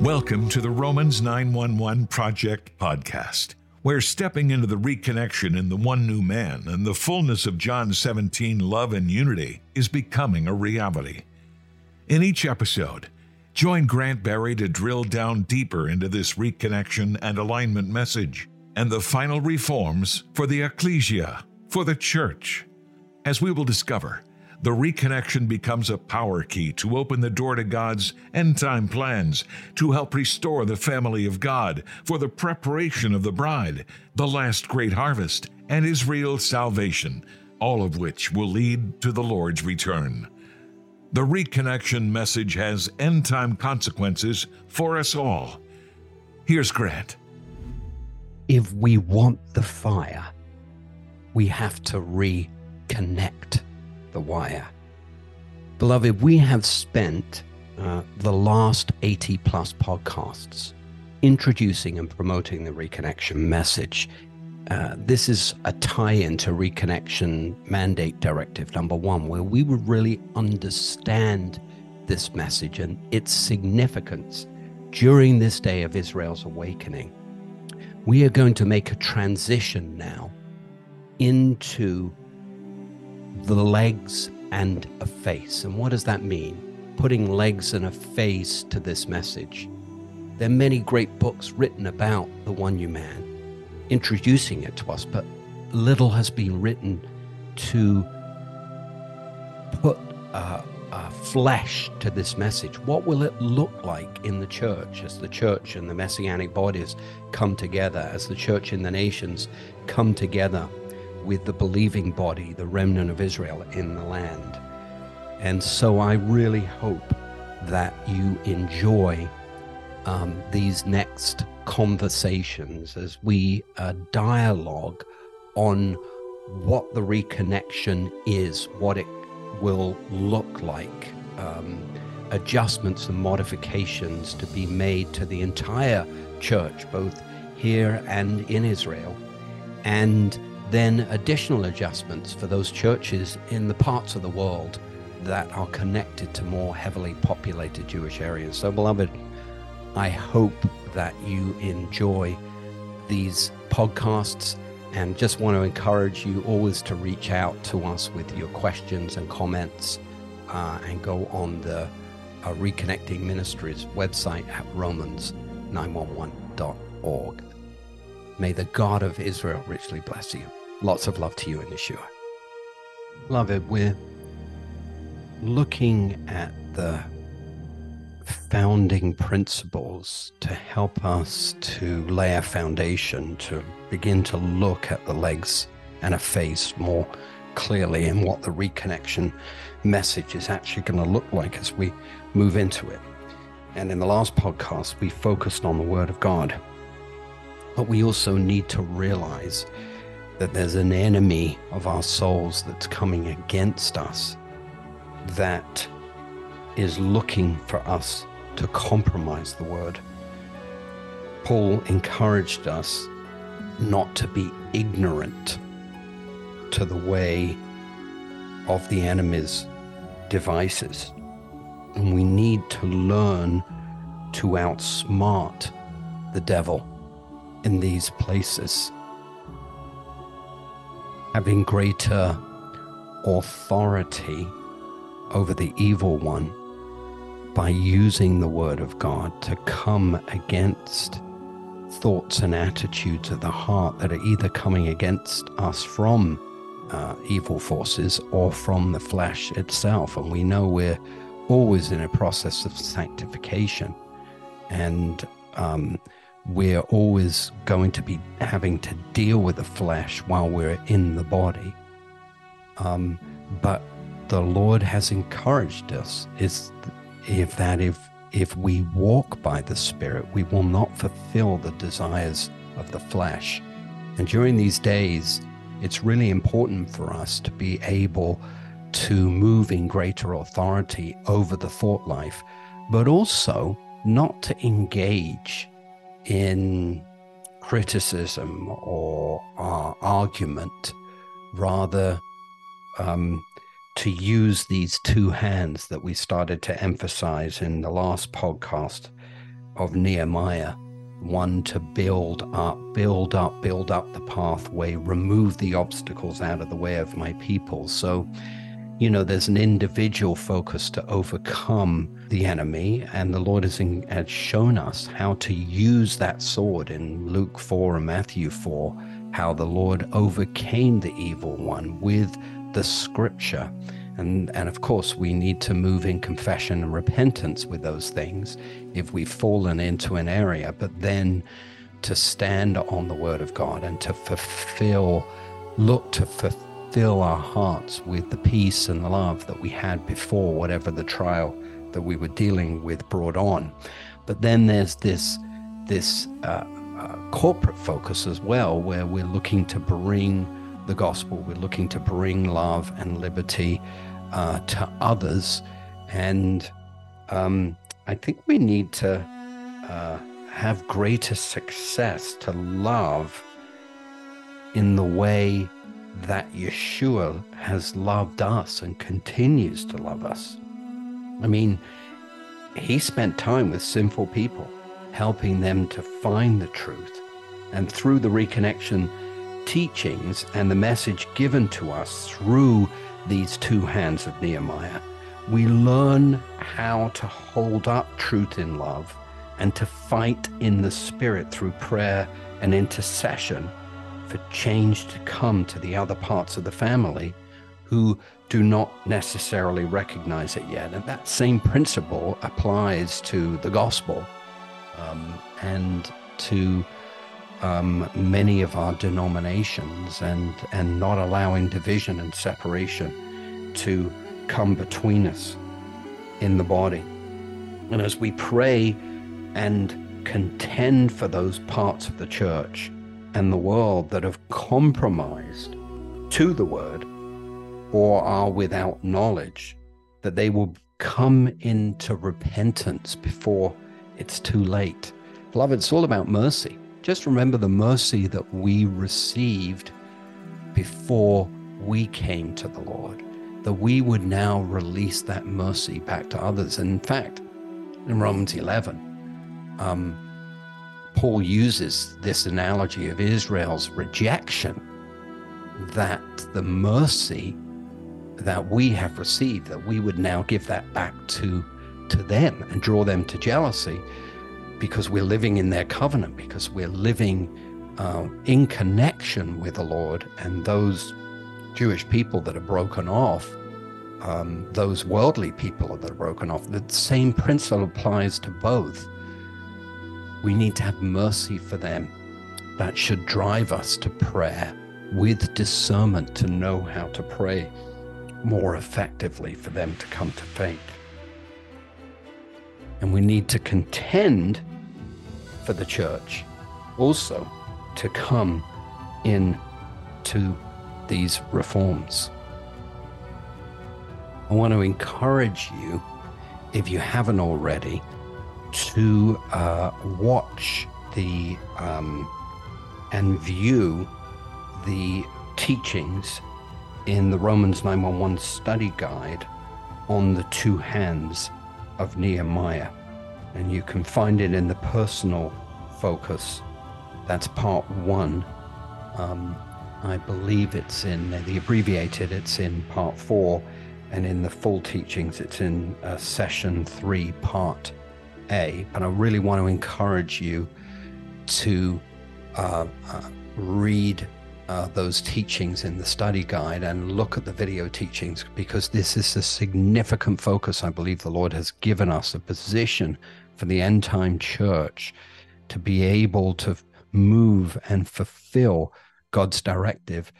Welcome to the Romans 911 Project podcast, where stepping into the reconnection in the one new man and the fullness of John 17 love and unity is becoming a reality. In each episode, join Grant Berry to drill down deeper into this reconnection and alignment message and the final reforms for the ecclesia, for the church. As we will discover, the reconnection becomes a power key to open the door to God's end time plans, to help restore the family of God for the preparation of the bride, the last great harvest, and Israel's salvation, all of which will lead to the Lord's return. The reconnection message has end time consequences for us all. Here's Grant. If we want the fire, we have to reconnect the wire. Beloved, we have spent uh, the last 80 plus podcasts introducing and promoting the reconnection message. Uh, this is a tie in to Reconnection Mandate Directive number one, where we would really understand this message and its significance during this day of Israel's awakening. We are going to make a transition now into the legs and a face. And what does that mean? Putting legs and a face to this message. There are many great books written about the one new man, introducing it to us, but little has been written to put flesh to this message. What will it look like in the church as the church and the messianic bodies come together, as the church in the nations come together? with the believing body, the remnant of Israel in the land. And so I really hope that you enjoy um, these next conversations as we uh, dialogue on what the reconnection is, what it will look like, um, adjustments and modifications to be made to the entire church, both here and in Israel, and then additional adjustments for those churches in the parts of the world that are connected to more heavily populated Jewish areas. So, beloved, I hope that you enjoy these podcasts and just want to encourage you always to reach out to us with your questions and comments uh, and go on the uh, Reconnecting Ministries website at romans911.org. May the God of Israel richly bless you. Lots of love to you and Yeshua. Beloved, we're looking at the founding principles to help us to lay a foundation to begin to look at the legs and a face more clearly and what the reconnection message is actually going to look like as we move into it. And in the last podcast, we focused on the Word of God. But we also need to realize that there's an enemy of our souls that's coming against us that is looking for us to compromise the word. Paul encouraged us not to be ignorant to the way of the enemy's devices. And we need to learn to outsmart the devil in these places having greater authority over the evil one by using the word of God to come against thoughts and attitudes of the heart that are either coming against us from uh, evil forces or from the flesh itself. And we know we're always in a process of sanctification. And um, we're always going to be having to deal with the flesh while we're in the body. Um, but the Lord has encouraged us is if that if if we walk by the Spirit, we will not fulfill the desires of the flesh. And during these days, it's really important for us to be able to move in greater authority over the thought life, but also not to engage in criticism or uh, argument, rather um, to use these two hands that we started to emphasize in the last podcast of Nehemiah one to build up, build up, build up the pathway, remove the obstacles out of the way of my people. So, you know, there's an individual focus to overcome the enemy, and the Lord has, in, has shown us how to use that sword in Luke 4 and Matthew 4, how the Lord overcame the evil one with the scripture. And, and of course, we need to move in confession and repentance with those things if we've fallen into an area, but then to stand on the word of God and to fulfill, look to fulfill our hearts with the peace and the love that we had before, whatever the trial that we were dealing with brought on. But then there's this, this uh, uh, corporate focus as well, where we're looking to bring the gospel, we're looking to bring love and liberty uh, to others. And um, I think we need to uh, have greater success to love in the way that Yeshua has loved us and continues to love us. I mean, he spent time with sinful people, helping them to find the truth. And through the reconnection teachings and the message given to us through these two hands of Nehemiah, we learn how to hold up truth in love and to fight in the spirit through prayer and intercession for change to come to the other parts of the family who do not necessarily recognize it yet. And that same principle applies to the gospel um, and to um, many of our denominations and, and not allowing division and separation to come between us in the body. And as we pray and contend for those parts of the church and the world that have compromised to the word or are without knowledge, that they will come into repentance before it's too late. Beloved, it's all about mercy. Just remember the mercy that we received before we came to the Lord, that we would now release that mercy back to others. And in fact, in Romans 11, um, Paul uses this analogy of Israel's rejection that the mercy that we have received, that we would now give that back to, to them and draw them to jealousy because we're living in their covenant, because we're living uh, in connection with the Lord and those Jewish people that are broken off, um, those worldly people that are broken off. The same principle applies to both. We need to have mercy for them. That should drive us to prayer with discernment to know how to pray more effectively for them to come to faith. And we need to contend for the church also to come in to these reforms. I want to encourage you, if you haven't already, to uh, watch the um, and view the teachings in the Romans 911 study guide on the two hands of Nehemiah. And you can find it in the personal focus. That's part one. Um, I believe it's in the abbreviated, it's in part four, and in the full teachings, it's in uh, session three, part A. But I really want to encourage you to uh, uh, read uh, those teachings in the study guide and look at the video teachings because this is a significant focus. I believe the Lord has given us a position for the end time church to be able to move and fulfill God's directive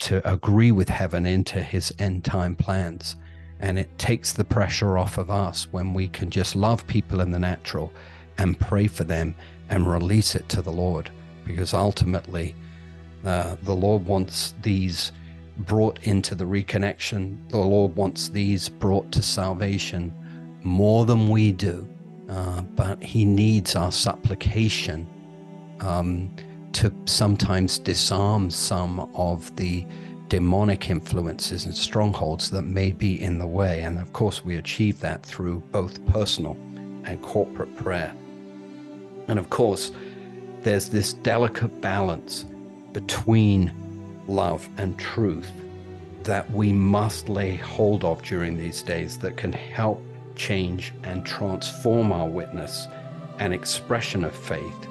to agree with heaven into his end time plans. And it takes the pressure off of us when we can just love people in the natural and pray for them and release it to the Lord. Because ultimately, uh, the Lord wants these brought into the reconnection. The Lord wants these brought to salvation more than we do, uh, but He needs our supplication um, to sometimes disarm some of the demonic influences and strongholds that may be in the way. And of course, we achieve that through both personal and corporate prayer. And of course, there's this delicate balance between love and truth that we must lay hold of during these days that can help change and transform our witness and expression of faith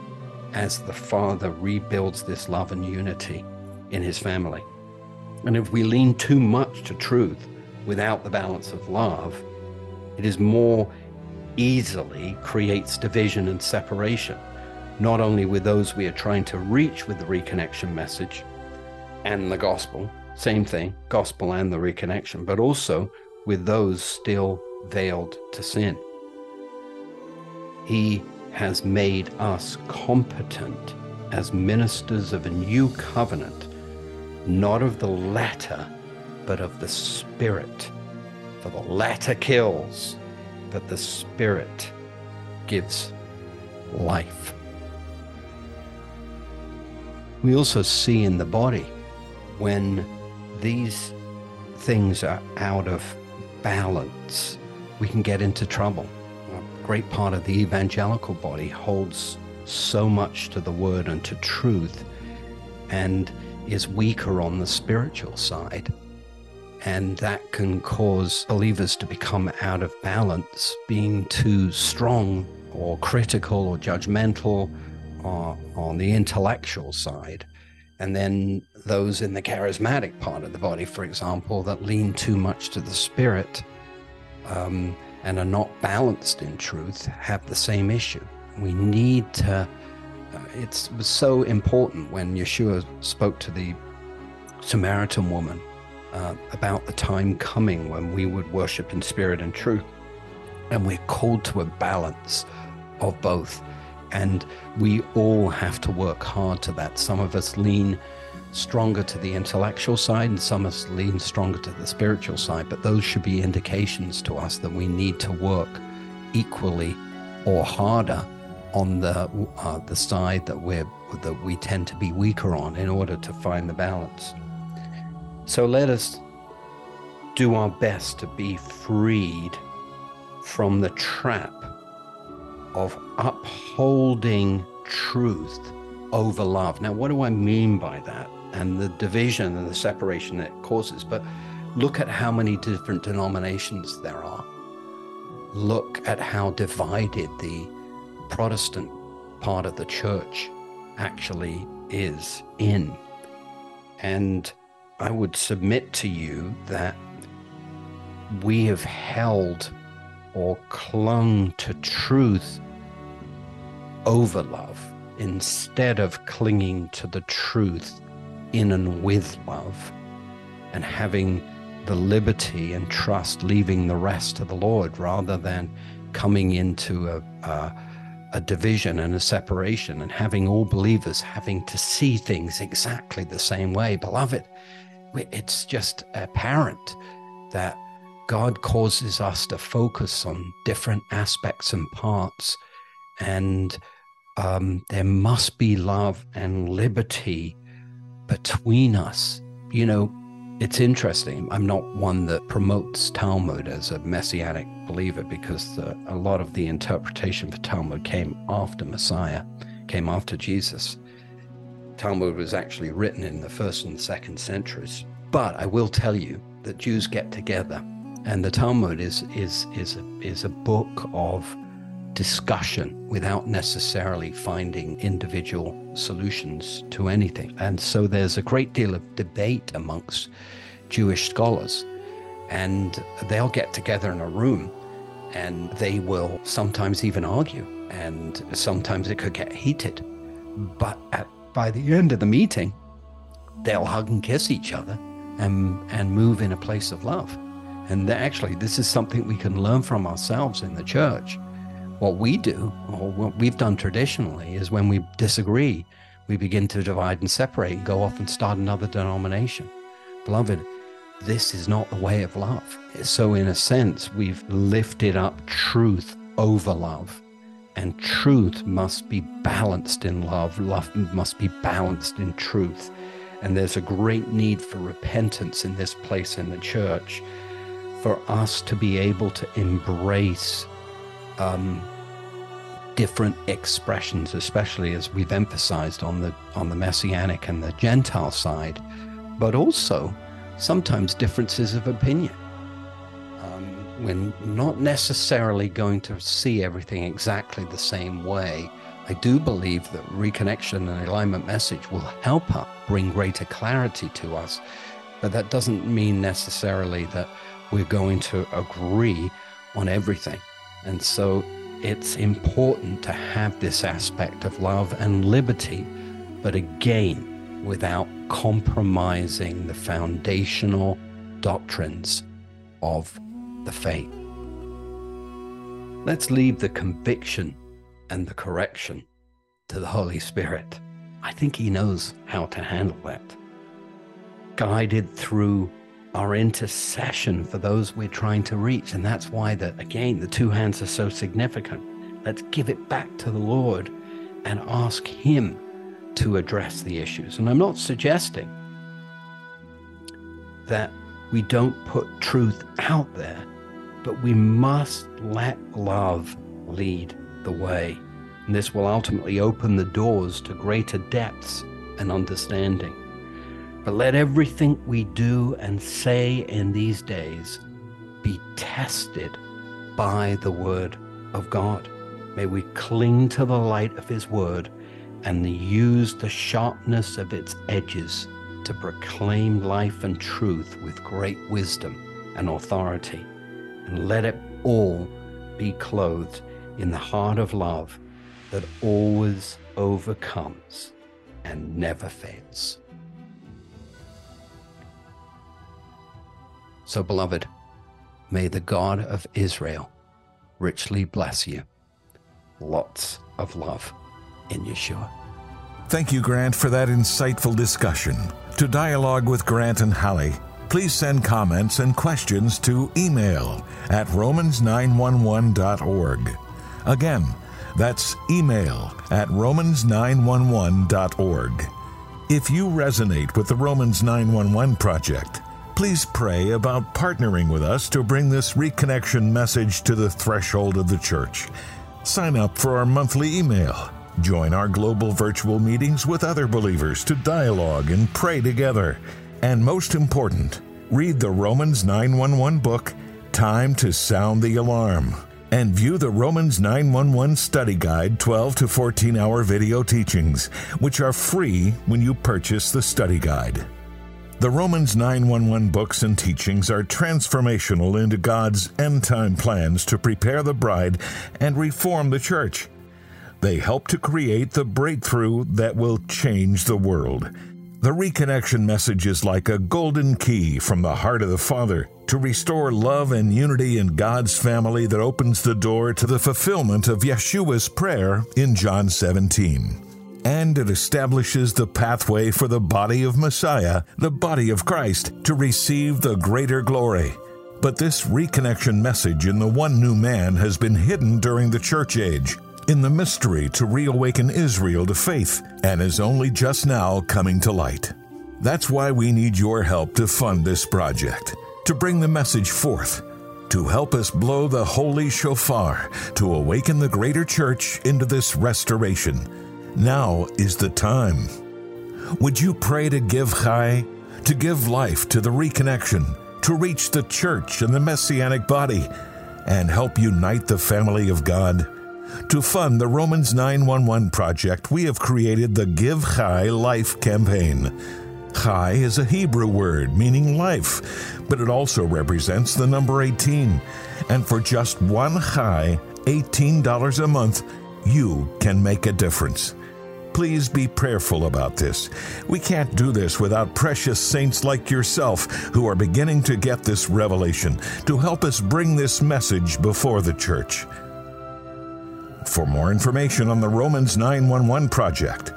as the Father rebuilds this love and unity in his family. And if we lean too much to truth without the balance of love, it is more easily creates division and separation, not only with those we are trying to reach with the reconnection message and the gospel, same thing, gospel and the reconnection, but also with those still veiled to sin. He has made us competent as ministers of a new covenant, not of the letter, but of the spirit. For the letter kills, but the spirit gives life. We also see in the body when these things are out of balance, we can get into trouble. A great part of the evangelical body holds so much to the word and to truth and is weaker on the spiritual side. And that can cause believers to become out of balance, being too strong or critical or judgmental on the intellectual side. And then those in the charismatic part of the body, for example, that lean too much to the spirit um, and are not balanced in truth, have the same issue. We need to, uh, it was so important when Yeshua spoke to the Samaritan woman uh, about the time coming when we would worship in spirit and truth. And we're called to a balance of both. And we all have to work hard to that. Some of us lean stronger to the intellectual side and some of us lean stronger to the spiritual side. But those should be indications to us that we need to work equally or harder on the uh, the side that we're that we tend to be weaker on in order to find the balance. So let us do our best to be freed from the trap of upholding truth over love. Now, what do I mean by that? And the division and the separation that it causes. But look at how many different denominations there are. Look at how divided the Protestant part of the church actually is in. And I would submit to you that we have held or clung to truth over love instead of clinging to the truth in and with love and having the liberty and trust leaving the rest to the Lord rather than coming into a, a, a, division and a separation and having all believers having to see things exactly the same way. Beloved, it's just apparent that God causes us to focus on different aspects and parts, and um, there must be love and liberty between us. You know, it's interesting. I'm not one that promotes Talmud as a messianic believer because the, a lot of the interpretation for Talmud came after Messiah, came after Jesus. Talmud was actually written in the first and second centuries. But I will tell you that Jews get together and the Talmud is is is a, is a book of discussion without necessarily finding individual solutions to anything. And so there's a great deal of debate amongst Jewish scholars, and they'll get together in a room and they will sometimes even argue, and sometimes it could get heated. But at, by the end of the meeting, they'll hug and kiss each other and, and move in a place of love. And actually, this is something we can learn from ourselves in the church. What we do, or what we've done traditionally, is when we disagree, we begin to divide and separate and go off and start another denomination. Beloved, this is not the way of love. So, in a sense, we've lifted up truth over love. And truth must be balanced in love. Love must be balanced in truth. And there's a great need for repentance in this place in the church for us to be able to embrace um, different expressions, especially as we've emphasized on the on the messianic and the Gentile side, but also sometimes differences of opinion. Um, we're not necessarily going to see everything exactly the same way. I do believe that reconnection and alignment message will help us bring greater clarity to us, but that doesn't mean necessarily that we're going to agree on everything. And so it's important to have this aspect of love and liberty, but again, without compromising the foundational doctrines of the faith. Let's leave the conviction and the correction to the Holy Spirit. I think He knows how to handle that. Guided through our intercession for those we're trying to reach. And that's why that again, the two hands are so significant. Let's give it back to the Lord and ask Him to address the issues. And I'm not suggesting that we don't put truth out there, but we must let love lead the way. And this will ultimately open the doors to greater depths and understanding. But let everything we do and say in these days be tested by the Word of God. May we cling to the light of His Word and use the sharpness of its edges to proclaim life and truth with great wisdom and authority. And let it all be clothed in the heart of love that always overcomes and never fades. So, beloved, may the God of Israel richly bless you. Lots of love in Yeshua. Thank you, Grant, for that insightful discussion. To dialogue with Grant and Holly, please send comments and questions to email at romans911.org. Again, that's email at romans911.org. If you resonate with the Romans 911 Project, Please pray about partnering with us to bring this reconnection message to the threshold of the church. Sign up for our monthly email. Join our global virtual meetings with other believers to dialogue and pray together. And most important, read the Romans 911 book, Time to Sound the Alarm, and view the Romans 911 Study Guide 12 to 14 hour video teachings, which are free when you purchase the study guide. The Romans 911 books and teachings are transformational into God's end time plans to prepare the bride and reform the church. They help to create the breakthrough that will change the world. The reconnection message is like a golden key from the heart of the Father to restore love and unity in God's family that opens the door to the fulfillment of Yeshua's prayer in John 17 and it establishes the pathway for the body of Messiah, the body of Christ, to receive the greater glory. But this reconnection message in the one new man has been hidden during the church age, in the mystery to reawaken Israel to faith, and is only just now coming to light. That's why we need your help to fund this project, to bring the message forth, to help us blow the holy shofar, to awaken the greater church into this restoration now is the time. Would you pray to give Chai, to give life to the reconnection, to reach the church and the messianic body, and help unite the family of God? To fund the Romans 911 project, we have created the Give Chai Life campaign. Chai is a Hebrew word meaning life, but it also represents the number 18. And for just one Chai, $18 a month, you can make a difference. Please be prayerful about this. We can't do this without precious saints like yourself who are beginning to get this revelation to help us bring this message before the church. For more information on the Romans 911 project,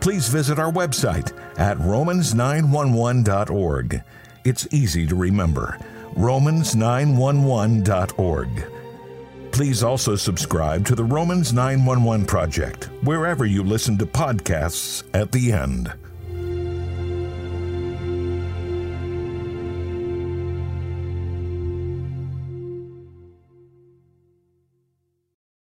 please visit our website at romans911.org. It's easy to remember Romans911.org. Please also subscribe to the Romans 911 Project wherever you listen to podcasts at the end.